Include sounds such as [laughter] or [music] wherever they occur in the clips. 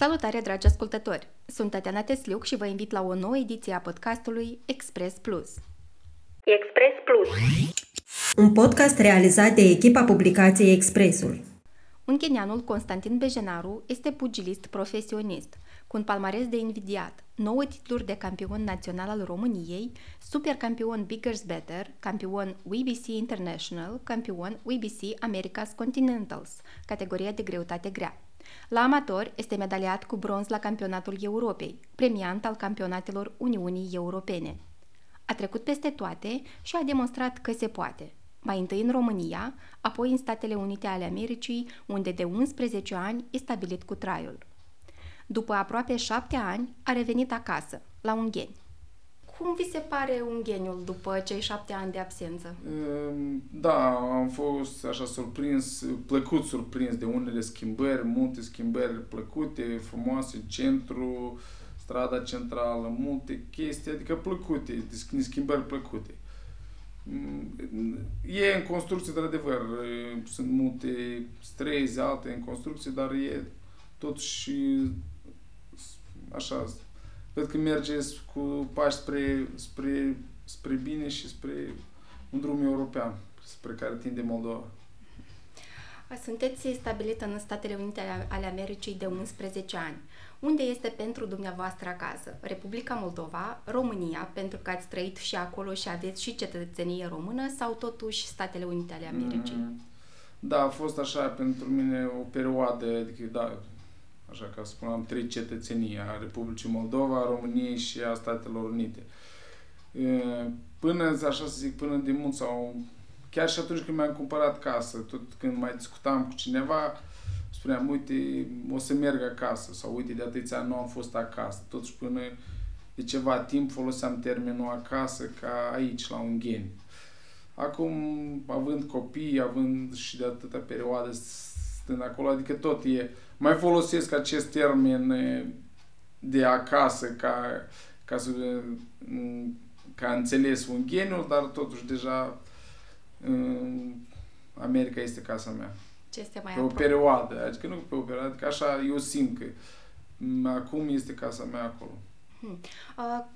Salutare, dragi ascultători! Sunt Tatiana Tesliuc și vă invit la o nouă ediție a podcastului Express Plus. Express Plus. Un podcast realizat de echipa publicației Expressul. Unghenianul Constantin Bejenaru este pugilist profesionist, cu un palmares de invidiat, 9 titluri de campion național al României, supercampion Bigger's Better, campion WBC International, campion WBC America's Continentals, categoria de greutate grea. La amator este medaliat cu bronz la campionatul Europei, premiant al campionatelor Uniunii Europene. A trecut peste toate și a demonstrat că se poate. Mai întâi în România, apoi în Statele Unite ale Americii, unde de 11 ani e stabilit cu traiul. După aproape șapte ani, a revenit acasă, la Ungheni. Cum vi se pare Ungheniul după cei șapte ani de absență? Ehm, da, am fost așa surprins, plăcut surprins de unele schimbări, multe schimbări plăcute, frumoase, centru, strada centrală, multe chestii, adică plăcute, schimbări plăcute. Mm, e în construcție, de-adevăr, sunt multe străzi, alte în construcție, dar e totuși așa cred că merge cu pași spre, spre, spre bine și spre un drum european spre care tinde Moldova. Sunteți stabilit în Statele Unite ale Americii de 11 ani. Unde este pentru dumneavoastră acasă? Republica Moldova, România, pentru că ați trăit și acolo și aveți și cetățenie română sau totuși Statele Unite ale Americii? Mm, da, a fost așa pentru mine o perioadă, adică da, așa ca spuneam, trei cetățenii, a Republicii Moldova, a României și a Statelor Unite. Până, așa să zic, până de mult sau chiar și atunci când mi-am cumpărat casă, tot când mai discutam cu cineva, spuneam, uite, o să merg acasă sau uite, de atâția ani nu am fost acasă. Totuși până de ceva timp foloseam termenul acasă ca aici, la un gen. Acum, având copii, având și de atâta perioadă stând acolo, adică tot e, mai folosesc acest termen de acasă ca, ca să ca înțeles un geniu, dar totuși deja America este casa mea. Ce este mai Pe o perioadă, adică nu pe o perioadă, adică așa eu simt că acum este casa mea acolo. Hmm.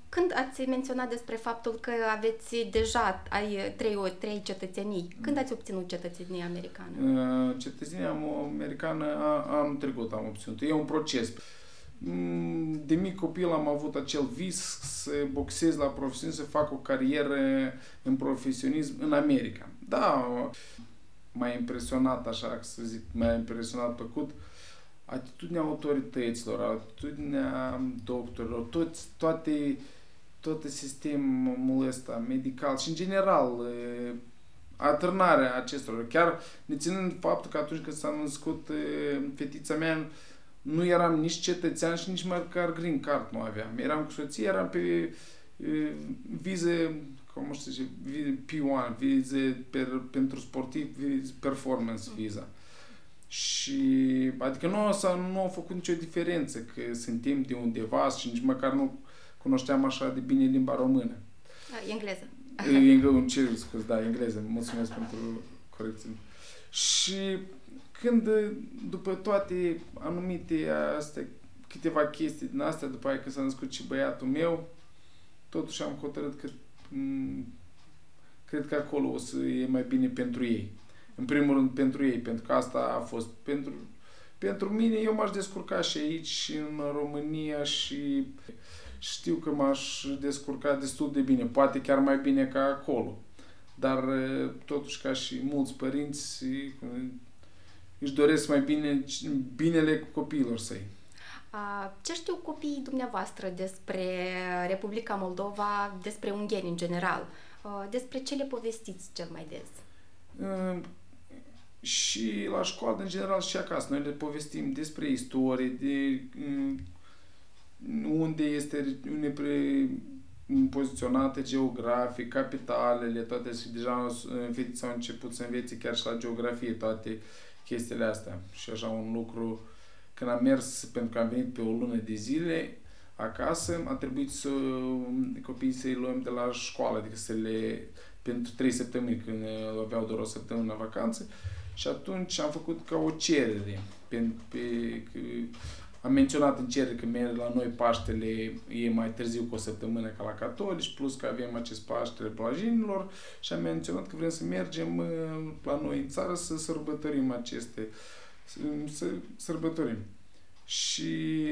Când ați menționat despre faptul că aveți deja ai trei, o, trei cetățenii, când ați obținut cetățenia americană? Cetățenia americană am trecut, am obținut. E un proces. Mm, de mic copil am avut acel vis să boxez la profesionism, să fac o carieră în profesionism în America. Da, m-a impresionat, așa să zic, m-a impresionat plăcut uh, atitudinea autorităților, atitudinea doctorilor, toți, toate, tot sistemul ăsta medical și în general atârnarea acestor. Chiar ne ținând faptul că atunci când s-a născut fetița mea, nu eram nici cetățean și nici măcar green card nu aveam. Eram cu soție, eram pe vize, cum știu zice, P1, vize per, pentru sportiv, performance visa. Mm. Și, adică nu, s-a, nu au făcut nicio diferență că suntem de undeva și nici măcar nu cunoșteam așa de bine limba română. A, engleză. [laughs] Engleză, un cer, scuz, da, engleză. Mulțumesc pentru corecție. Și când, după toate anumite astea, câteva chestii din astea, după aia că s-a născut și băiatul meu, totuși am hotărât că m- cred că acolo o să e mai bine pentru ei în primul rând pentru ei, pentru că asta a fost pentru, pentru mine, eu m-aș descurca și aici, în România și știu că m-aș descurca destul de bine, poate chiar mai bine ca acolo. Dar totuși ca și mulți părinți își doresc mai bine binele copiilor săi. Ce știu copiii dumneavoastră despre Republica Moldova, despre ungheni în general? Despre ce le povestiți cel mai des? Și la școală, în general, și acasă. Noi le povestim despre istorie, de mm, unde este unde poziționate geografic, capitalele, toate și deja fetița au început să învețe chiar și la geografie toate chestiile astea. Și așa un lucru, când am mers, pentru că am venit pe o lună de zile acasă, a trebuit să copiii să-i luăm de la școală, adică să le pentru trei săptămâni, când aveau doar o săptămână vacanță, și atunci am făcut ca o cerere. Pe, pe, am menționat în cer că merg la noi Paștele e mai târziu cu o săptămână ca la catolici, plus că avem acest Paștele plajinilor și am menționat că vrem să mergem uh, la noi în țară să sărbătorim aceste, să, să sărbătorim. Și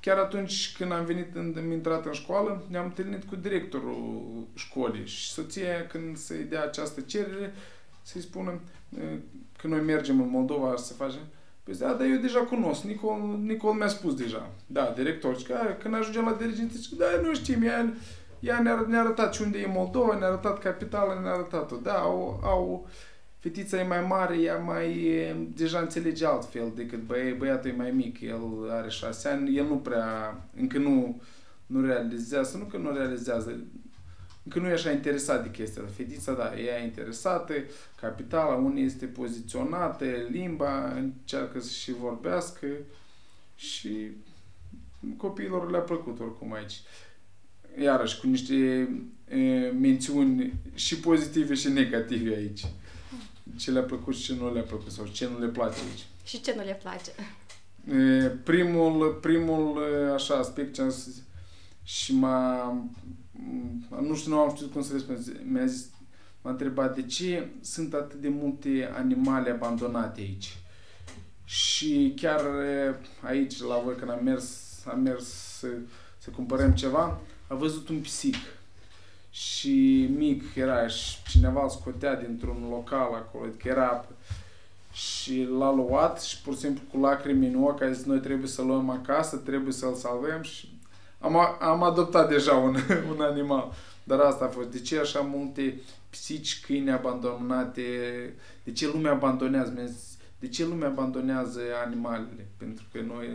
chiar atunci când am venit, am intrat în școală, ne-am întâlnit cu directorul școlii și soția când se dea această cerere, să-i spunem uh, că noi mergem în Moldova să facem, Păi da, dar eu deja cunosc, Nicol, Nicol mi-a spus deja. Da, director. Și că, când ajungem la dirigență, zice, da, nu știm, ea, ea ne-a, ne arătat și unde e Moldova, ne-a arătat capitala, ne-a arătat-o. Da, au, au, fetița e mai mare, ea mai deja înțelege altfel decât băie, băiatul e mai mic, el are șase ani, el nu prea, încă nu, nu realizează, nu că nu realizează, încă nu e așa interesat de chestia. Fetița, da, ea e interesată, capitala, unde este poziționată, limba, încearcă să și vorbească și copiilor le-a plăcut oricum aici. Iarăși, cu niște e, mențiuni și pozitive și negative aici. Ce le-a plăcut și ce nu le-a plăcut sau ce nu le place aici. Și ce nu le place? E, primul, primul așa aspect ce am zis, și m-a nu știu, nu am știut cum să răspund. Mi-a zis, m-a întrebat de ce sunt atât de multe animale abandonate aici. Și chiar aici, la voi, când am mers, am mers să, să cumpărăm ceva, a văzut un pisic. Și mic era și cineva îl scotea dintr-un local acolo, că era și l-a luat și pur și simplu cu lacrimi în ochi a zis noi trebuie să luăm acasă, trebuie să-l salvăm și am, am adoptat deja un, [laughs] un animal. Dar asta a fost. De ce așa multe psici, câini abandonate? De ce lumea abandonează? De ce lumea abandonează animalele? Pentru că noi,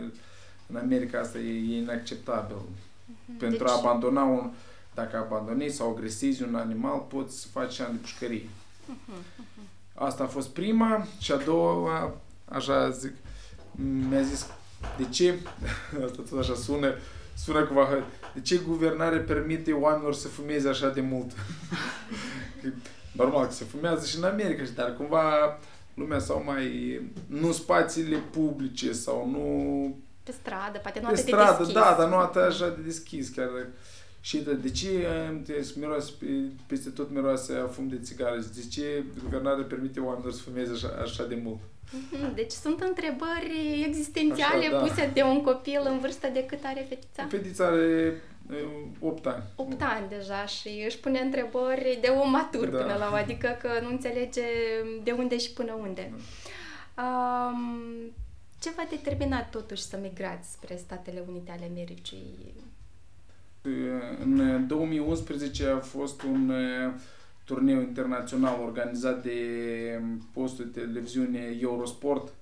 în America, asta e, e inacceptabil. Uh-huh. Pentru deci... a abandona un... Dacă abandonezi sau agresezi un animal, poți să faci ani de pușcărie. Uh-huh. Uh-huh. Asta a fost prima și a doua, așa zic, mi-a zis, de ce, [laughs] asta tot așa sună, sună cumva, de ce guvernare permite oamenilor să fumeze așa de mult? [laughs] Normal că se fumează și în America, dar cumva lumea sau mai, nu spațiile publice sau nu... Pe stradă, poate nu Pe atât stradă, de deschis. da, dar nu atât așa de deschis, chiar și de, de ce miroase, peste tot miroase a fum de țigară? De ce guvernarea permite oamenilor să fumeze așa, așa de mult? Mhm, deci sunt întrebări existențiale Așa, da. puse de un copil în vârstă de cât are fetița? Fetița are 8 ani. 8 ani deja și își pune întrebări de om matur Da. până la urmă, adică că nu înțelege de unde și până unde. Um, ce v-a determinat totuși să migrați spre Statele Unite ale Americii? În 2011 a fost un uh, turneu internațional organizat de postul de televiziune Eurosport,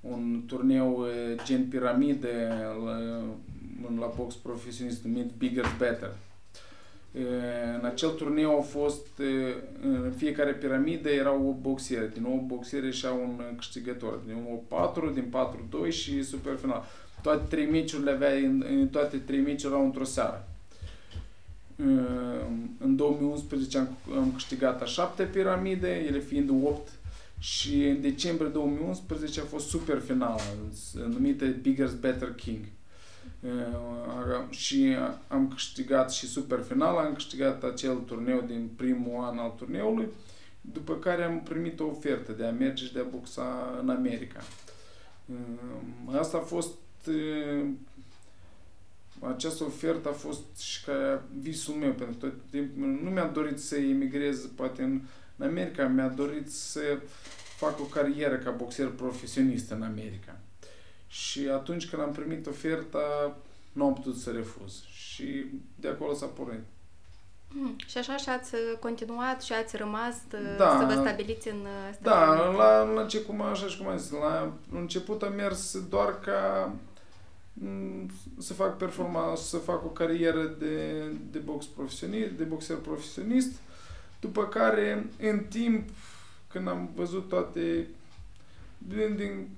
un turneu uh, gen piramidă la, la box profesionist numit Bigger Better. Uh, În acel turneu au fost, uh, în fiecare piramidă erau 8 boxiere, din 8 boxiere și au un câștigător, din 8-4, din 4-2 și super final. Toate trei meciurile avea, în, în toate trei meciuri erau într-o seară. Uh, În 2011 am, am câștigat a șaptea piramide, ele fiind 8 și în decembrie 2011 a fost super finală, numită Bigger's Better King. Uh, și am câștigat și super finala, am câștigat acel turneu din primul an al turneului, după care am primit o ofertă de a merge și de a boxa în America. Uh, Asta a fost uh, această ofertă a fost și ca visul meu pentru tot timpul. Nu mi-am dorit să emigrez poate în, în America, mi-a dorit să fac o carieră ca boxer profesionist în America. Și atunci când am primit oferta, nu am putut să refuz. Și de acolo s-a pornit. Hmm. Și așa și ați continuat și ați rămas uh, Da. să vă stabiliți în uh, Statele Da, Unite. la, la ce cum așa și cum am zis, la început am mers doar ca m, să fac performance, să fac o carieră de, de box profesionist, de boxer profesionist, după care, în timp, când am văzut toate, din, din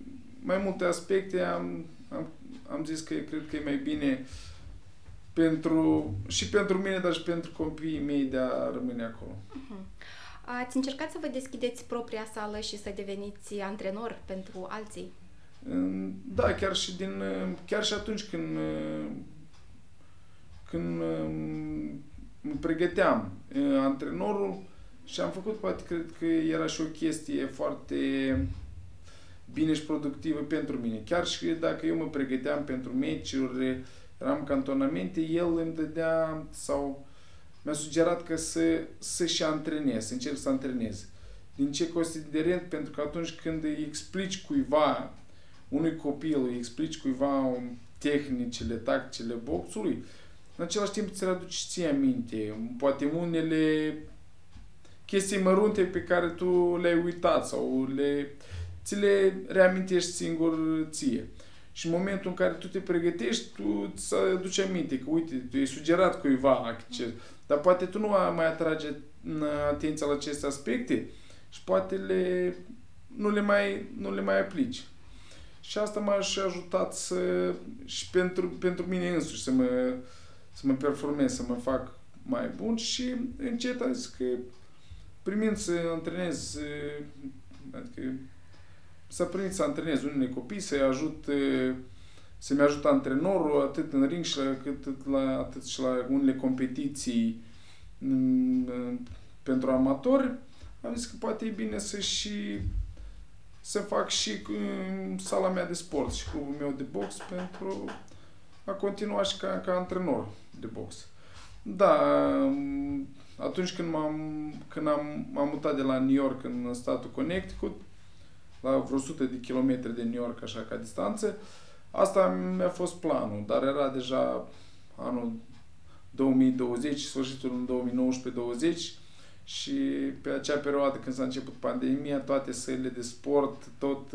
mai multe aspecte, am, am, am zis că cred că e mai bine pentru, și pentru mine, dar și pentru copiii mei de a rămâne acolo. Mhm. Ați încercat să vă deschideți propria sală și să deveniți antrenor pentru alții? Da, chiar și, din, chiar și atunci când, când mă pregăteam antrenorul și am făcut, poate cred că era și o chestie foarte bine și productivă pentru mine. Chiar și dacă eu mă pregăteam pentru meciuri, eram cantonamente, el îmi dădea sau mi-a sugerat că să, să și antrenez, să încerc să antrenez. Din ce considerent? Pentru că atunci când îi explici cuiva, unui copil, îi explici cuiva tehnicile, tacticile boxului, în același timp ți le aduci ție aminte. Poate unele chestii mărunte pe care tu le-ai uitat sau le, ți le reamintești singur ție. Și în momentul în care tu te pregătești, tu să aduci aminte că, uite, tu ai sugerat cuiva ce, dar poate tu nu mai atrage atenția la aceste aspecte și poate le, nu, le mai, nu le mai aplici. Și asta m-a și ajutat să, și pentru, pentru mine însuși să mă, să mă performez, să mă fac mai bun și încet am zis că primind să antrenez, adică să primit să antrenez unele copii, să-i ajut, să-mi ajut antrenorul atât în ring și la, cât la, atât și la unele competiții pentru amatori, am zis că poate e bine să și să fac și sala mea de sport și clubul meu de box pentru a continua și ca, ca antrenor de box. Da, atunci când, m-am, când am, m-am mutat de la New York în statul Connecticut, la vreo 100 de kilometri de New York, așa ca distanță, asta mi-a fost planul, dar era deja anul 2020, sfârșitul în 2019-20 și pe acea perioadă când s-a început pandemia, toate sălile de sport, tot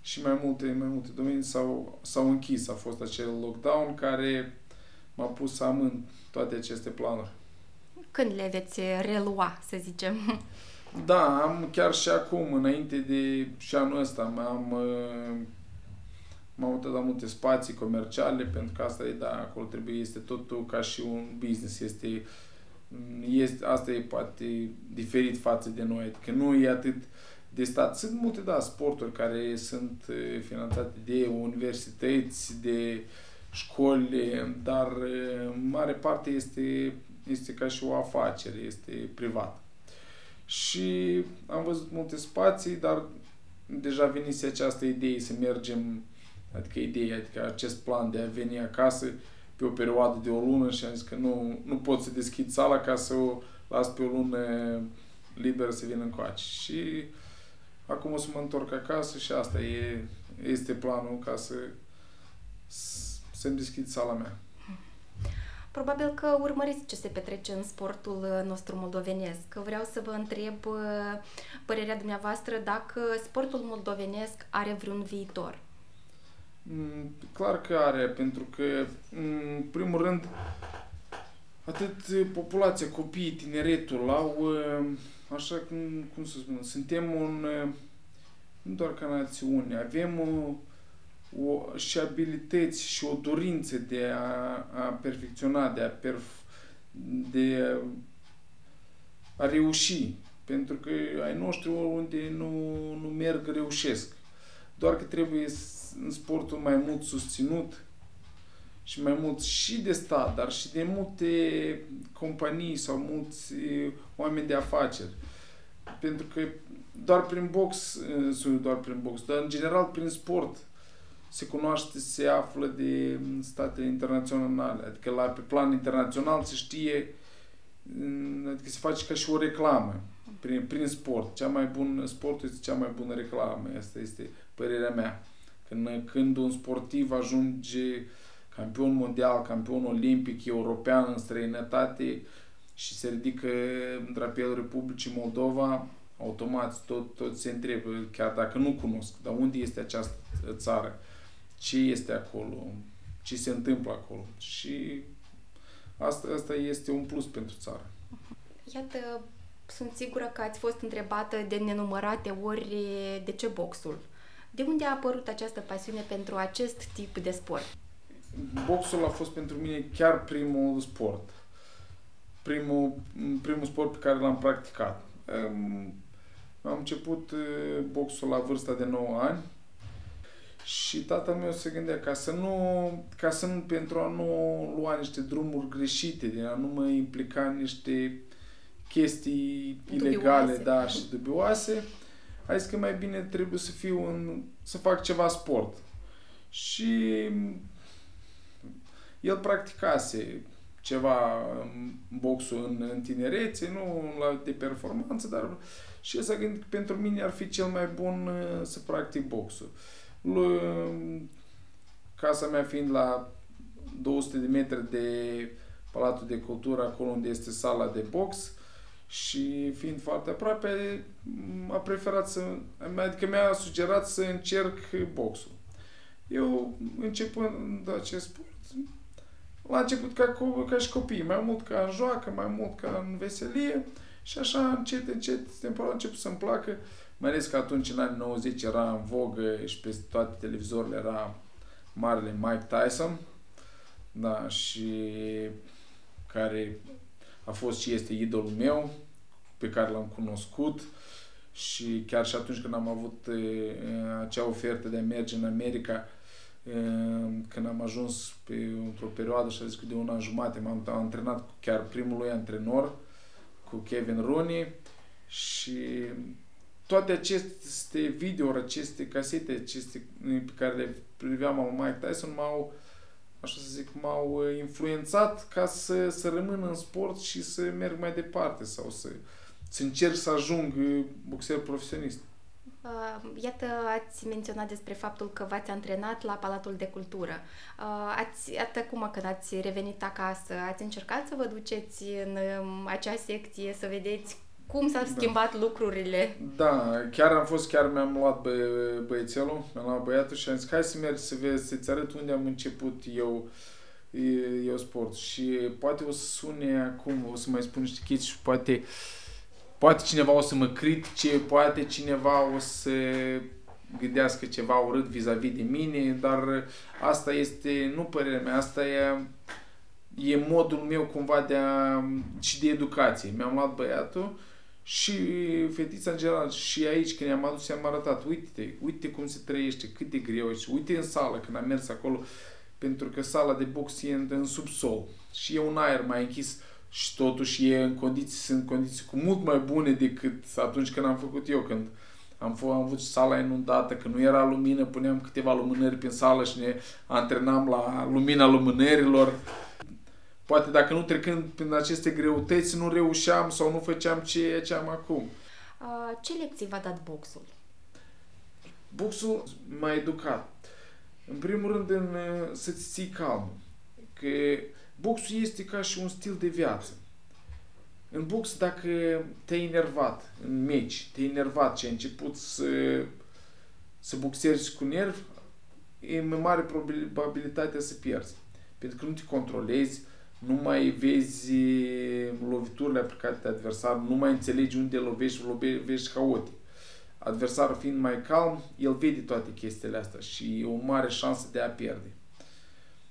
și mai multe, mai multe domenii s-au, s-au închis. A fost acel lockdown care m-a pus să amân toate aceste planuri. Când le veți relua, să zicem? Da, am chiar și acum, înainte de și anul ăsta, m-am m-am mutat la multe spații comerciale, pentru că asta e, da, acolo trebuie, este totul ca și un business, este, este asta e poate diferit față de noi, adică nu e atât de stat. Sunt multe, da, sporturi care sunt finanțate de universități, de școli, dar în mare parte este, este ca și o afacere, este privat. Și am văzut multe spații, dar deja venise această idee să mergem, adică ideea, adică acest plan de a veni acasă pe o perioadă de o lună și am zis că nu, nu pot să deschid sala ca să o las pe o lună liberă să vină încoace. Și acum o să mă întorc acasă și asta e, este planul ca să să-mi deschid sala mea. Probabil că urmăriți ce se petrece în sportul uh, nostru moldovenesc. Vreau să vă întreb uh, părerea dumneavoastră dacă sportul moldovenesc are vreun viitor. Mm, clar că are, pentru că, mm, în primul rând, atât populația, copiii, tineretul au, uh, așa cum, cum să spun, suntem un, nu doar ca națiune, avem o, o, și abilități și o dorință de a, a perfecționa, de a, perf, de a reuși. Pentru că ai noștri unde nu, nu merg, reușesc. Doar că trebuie în sportul mai mult susținut și mai mult și de stat, dar și de multe companii sau mulți oameni de afaceri. Pentru că doar prin box, doar prin box, dar în general prin sport, se cunoaște, se află de statele internaționale. Adică la, pe plan internațional se știe, adică se face ca și o reclamă prin, prin sport. Cea mai bun, sportul este cea mai bună reclamă. Asta este părerea mea. Când, când un sportiv ajunge campion mondial, campion olimpic, european în străinătate și se ridică în drapelul Republicii Moldova, automat tot, tot se întreabă, chiar dacă nu cunosc, dar unde este această țară? ce este acolo, ce se întâmplă acolo. Și asta, asta este un plus pentru țară. Iată, sunt sigură că ați fost întrebată de nenumărate ori de ce boxul. De unde a apărut această pasiune pentru acest tip de sport? Boxul a fost pentru mine chiar primul sport. Primul, primul sport pe care l-am practicat. Am început eh, boxul la vârsta de 9 ani Și tatăl meu se gândea ca să nu, ca să nu, pentru a nu lua niște drumuri greșite, de a nu mă implica în niște chestii Dubioase. ilegale, da, și dubioase, a zis că mai bine trebuie să fiu în, să fac ceva sport. Și el practicase ceva în boxul în, în tinerețe, nu la de performanță, dar și el s-a gândit că pentru mine ar fi cel mai bun uh, să practic boxul. Lui, casa mea fiind la 200 de metri de Palatul de Cultură, acolo unde este sala de box, și fiind foarte aproape, a preferat să... Adică mi-a sugerat să încerc boxul. Eu, începând acest sport, la început ca, co- ca și copii, mai mult ca în joacă, mai mult ca în veselie și așa încet, încet, temporar a început să-mi placă, mai ales că atunci în anii 90 era în vogă și peste toate televizorile era marele Mike Tyson, da, și care a fost și este idolul meu, pe care l-am cunoscut și chiar și atunci când am avut e, acea ofertă de a merge în America, e, când am ajuns pe, într-o perioadă și a zis că de un an jumate m-am am antrenat cu chiar primul lui antrenor, cu Kevin Rooney și toate aceste videouri, aceste casete, aceste pe care le priveam al lui Mike Tyson m-au așa să zic, m-au influențat ca să, să rămân în sport și să merg mai departe sau să, să încerc să ajung boxer profesionist. Uh, Iată, ați menționat despre faptul că v-ați antrenat la Palatul de Cultură. Uh, Ați, iată cum când ați revenit acasă, ați încercat să vă duceți în um, acea secție, să vedeți cum s-au schimbat lucrurile? Da, chiar am fost, chiar mi-am luat bă, băiețelul, mi-am luat băiatul și am zis, hai să mergi să vezi, să-ți arăt unde am început eu, eu sport. Și poate o să sune acum, o să mai spun niște chestii și poate, poate cineva o să mă critice, poate cineva o să gândească ceva urât vis-a-vis de mine, dar asta este, nu părerea mea, asta e, e modul meu cumva de a, și de educație. Mi-am luat băiatul și fetița în general și aici când i-am adus i-am arătat, uite, uite cum se trăiește, cât de greu e și uite în sală când am mers acolo pentru că sala de box e în, în subsol și e un aer mai închis și totuși e în condiții, sunt condiții cu mult mai bune decât atunci când am făcut eu, când am, f- am avut sala inundată, că nu era lumină, puneam câteva lumânări prin sală și ne antrenam la lumina lumânărilor. Poate dacă nu trecând prin aceste greutăți, nu reușeam sau nu făceam ceea ce am acum. Uh, Ce lecții v-a dat boxul? Boxul m-a educat. În primul rând, în, uh, să-ți ții calm. Că boxul este ca și un stil de viață. În box, dacă te-ai enervat în meci, te-ai enervat și ai început să, să boxezi cu nervi, e mai mare probabilitatea să pierzi. Pentru că nu te controlezi, nu mai vezi loviturile aplicate de adversar, nu mai înțelegi unde lovești, lovești haotic. Adversarul fiind mai calm, el vede toate chestiile astea și e o mare șansă de a pierde.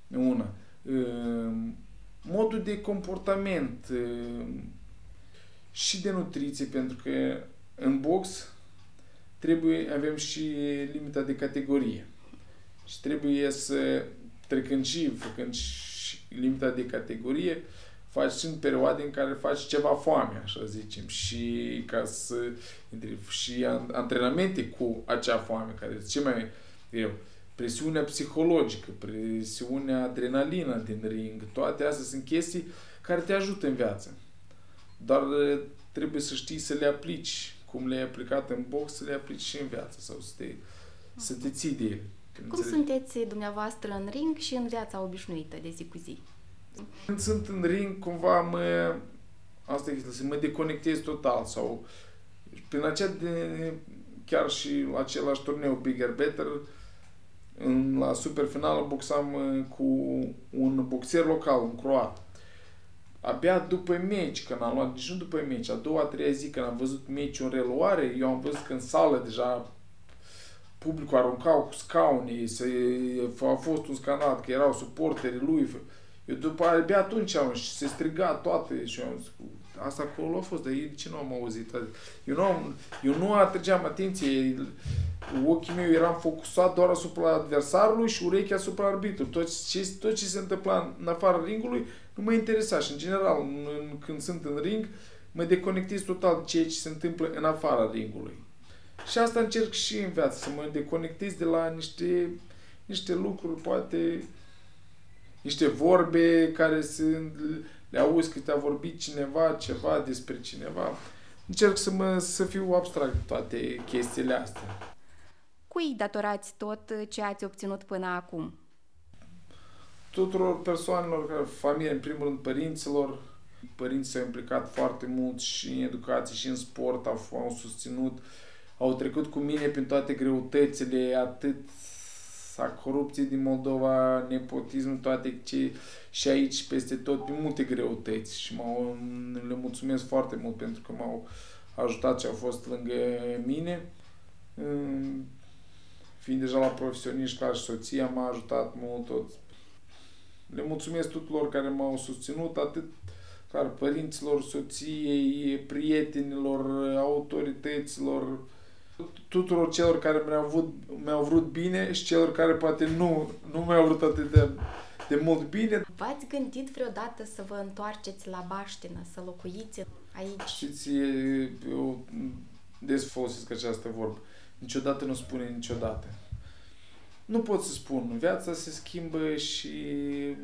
Una. Ehm, Modul de comportament ehm, și de nutriție, pentru că în box trebuie, avem și limita de categorie. Și trebuie să, trecând și, făcând și limita de categorie, faci și în perioade în care faci ceva foame, așa zicem, și ca să și an- antrenamente cu acea foame, care este ce mai greu. Presiunea psihologică, presiunea adrenalină din ring, toate astea sunt chestii care te ajută în viață. Dar eh, trebuie să știi să le aplici, cum le-ai aplicat în box, să le aplici și în viață sau să te, să te ții de ele. Cum sunteți dumneavoastră în ring și în viața obișnuită de zi cu zi? Când sunt în ring, cumva mă, asta este, să mă deconectez total sau prin acea de, chiar și la același turneu Bigger Better, în, la superfinală boxam uh, cu un boxer local, un croat. Abia după meci, când am luat, nici nu după meci, a doua, a treia zi, când am văzut meciul în reluare, eu am văzut că în sală deja publicul aruncau cu scaune, se, a fost un scandal, că erau suporterii lui. Eu după abia atunci am și se striga toate și eu am zis, asta acolo a fost, dar ei de ce nu am auzit? Eu nu, am, eu nu atrăgeam atenție, ochii mei eram focusat doar asupra adversarului și urechea asupra arbitrului. Tot ce, tot ce se întâmpla în afara ringului nu mă interesa și în general în, când sunt în ring mă deconectez total ceea ce se întâmplă în afara ringului. Și asta încerc și în viață, să mă deconectez de la niște, niște lucruri, poate niște vorbe care sunt, le auzi că te-a vorbit cineva, ceva despre cineva. Încerc să, mă, să fiu abstract toate chestiile astea. Cui datorați tot ce ați obținut până acum? Tuturor persoanelor, familie, în primul rând părinților. Părinții s-au implicat foarte mult și în educație și în sport, au, au susținut, au trecut cu mine prin toate greutățile, atât a corupției din Moldova, nepotism, toate ce și aici peste tot, pe multe greutăți și m-au, le mulțumesc foarte mult pentru că m-au ajutat și au fost lângă mine. Fiind deja la profesioniști, ca și soția m-a ajutat mult, tot. Le mulțumesc tuturor care m-au susținut, atât clar părinților, soției, prietenilor, autorităților, tuturor celor care mi-au vrut, mi-au vrut bine și celor care poate nu, nu mi-au vrut atât de, de mult bine. V-ați gândit vreodată să vă întoarceți la Baștină, să locuiți aici? Știți, eu des folosesc această vorbă. Niciodată nu spune niciodată. Nu pot să spun. Viața se schimbă și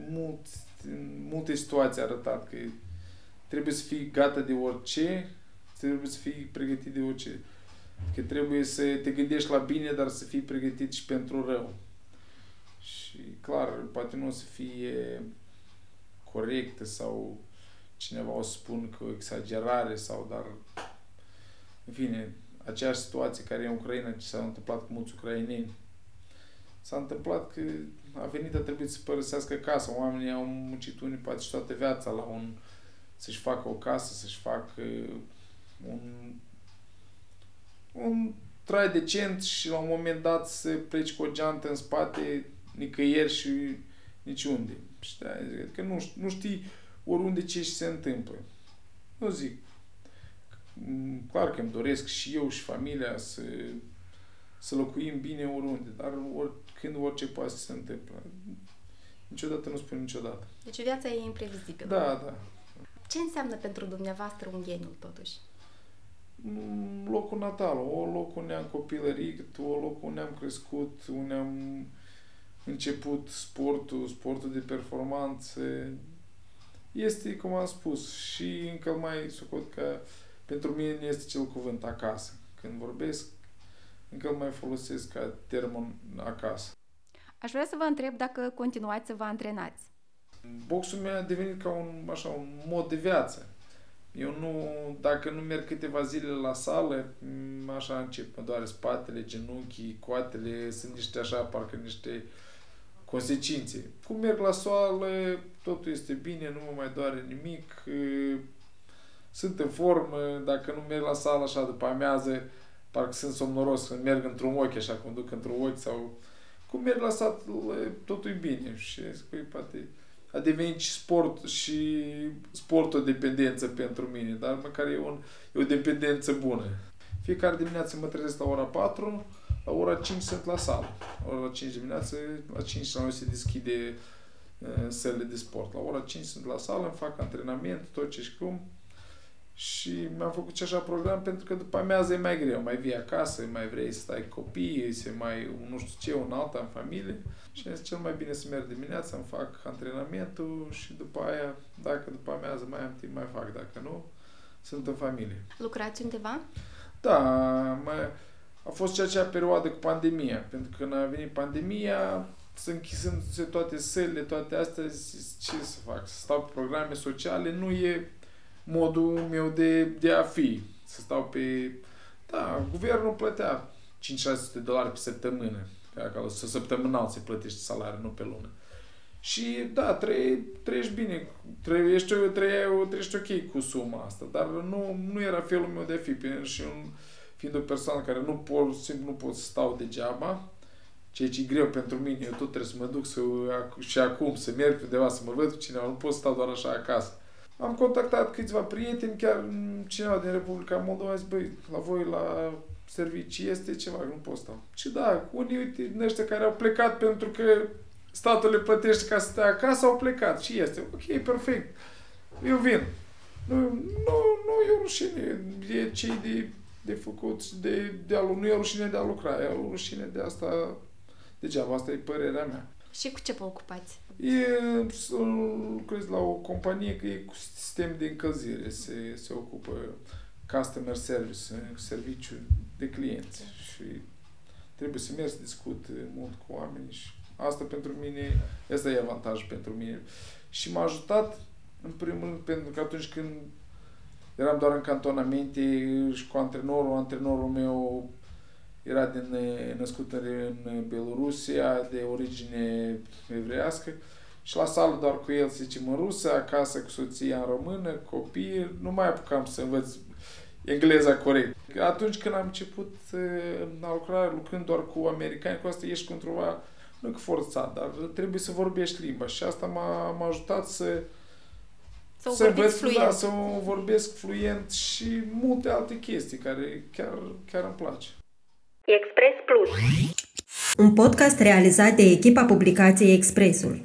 mult, în multe situații a arătat că trebuie să fii gata de orice, trebuie să fii pregătit de orice. Că trebuie să te gândești la bine, dar să fii pregătit și pentru rău. Și clar, poate nu o să fie corectă sau cineva o să spun că o exagerare sau dar în fine, aceeași situație care e în Ucraina, ce s-a întâmplat cu mulți ucraineni. S-a întâmplat că a venit, a trebuit să părăsească casa. Oamenii au muncit unii poate și toată viața la un, să-și facă o casă, să-și facă un un trai decent și la un moment dat să pleci cu o geantă în spate nicăieri și niciunde. Știi? Că nu, nu știi oriunde ce se întâmplă. Nu zic. Clar că îmi doresc și eu și familia să, să locuim bine oriunde, dar oricând orice poate să se întâmple. Niciodată nu spun niciodată. Deci viața e imprevizibilă. Da, da. Ce înseamnă pentru dumneavoastră ungheniul, totuși? Locul natal, o loc unde am copilărit, o loc unde am crescut, unde am început sportul, sportul de performanță. Este, cum am spus, și încă mai socot că pentru mine este cel cuvânt acasă. Când vorbesc, încă mai folosesc ca termen acasă. Aș vrea să vă întreb dacă continuați să vă antrenați. Boxul meu a devenit ca un, așa, un mod de viață eu nu, dacă nu merg câteva zile la sală, așa încep, mă doare spatele, genunchii, coatele, sunt niște așa, parcă niște consecințe. Cum merg la soală, totul este bine, nu mă mai doare nimic, sunt în formă, dacă nu merg la sală așa după amiază, parcă sunt somnoros când merg într-un ochi, așa cum duc într-un ochi sau cum merg la sală, totul e bine și zic, păi, poate a devenit și sport și sport o dependență pentru mine, dar măcar e, un, e o dependență bună. Fiecare dimineață mă trezesc la ora 4, la ora 5 sunt la sală. La ora 5 dimineață, la 5 la noi se deschide uh, sălile de sport. La ora 5 sunt la sală, îmi fac antrenament, tot ce și cum. Și mi-am făcut și așa program pentru că după amiază e mai greu, mai vii acasă, mai vrei să stai cu copiii, să mai nu știu ce, un alta în familie. Și este cel mai bine să merg dimineața, îmi fac antrenamentul și după aia, dacă după amiază mai am timp, mai fac, dacă nu, sunt în familie. Lucrați undeva? Da, mai, a fost cea acea perioadă cu pandemia, pentru că când a venit pandemia, să închisând toate sălile, toate astea, ce să fac? Să stau pe programe sociale, nu e modul meu de, de a fi. Să stau pe... Da, guvernul plătea 5-600 de dolari pe săptămână. Ca să săptămânal se plătește salariul, nu pe lună. Și da, trăi, trăiești bine, trăiești, trăiești, trăiești ok cu suma asta, dar nu, nu era felul meu de a fi. Și un, fiind o persoană care nu pot, simplu nu pot să stau degeaba, ceea ce e greu pentru mine, eu tot trebuie să mă duc să, și acum să merg undeva să mă văd cu cineva, nu pot să stau doar așa acasă. Am contactat câțiva prieteni, chiar cineva din Republica Moldova a zis, băi, la voi la servicii este ceva, nu pot sta. Și da, unii, uite, din ăștia care au plecat pentru că statul le plătește ca să stea acasă, au plecat și este. Ok, perfect. Eu vin. Nu, nu, nu e o rușine. E cei de, de făcut, de, de a, nu e o rușine de a lucra, e o rușine de asta. Degeaba, asta e părerea mea. Și cu ce vă ocupați? E să lucrez la o companie că e cu sistem de încălzire, se, se ocupă customer service, serviciu de clienți și trebuie să merg să discut mult cu oamenii și asta pentru mine, asta e avantaj pentru mine. Și m-a ajutat în primul rând pentru că atunci când eram doar în cantonamente și cu antrenorul, antrenorul meu era din, născut în Belorusia, de origine evreiască și la sală doar cu el, să zicem, în rusă, acasă cu soția în română, copii, nu mai apucam să învăț engleza corect. Atunci când am început a lucra, lucrând doar cu americani, cu asta ești cumva, nu că forțat, dar trebuie să vorbești limba și asta m-a, m-a ajutat să să, să învăț, fluent. Da, să vorbesc fluent și multe alte chestii care chiar, chiar îmi place. Express Plus. Un podcast realizat de echipa publicației Expressul.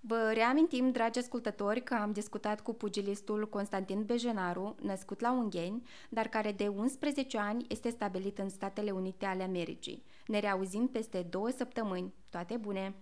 Vă reamintim, dragi ascultători, că am discutat cu pugilistul Constantin Bejenaru, născut la Ungheni, dar care de 11 ani este stabilit în Statele Unite ale Americii. Ne reauzim peste două săptămâni. Toate bune!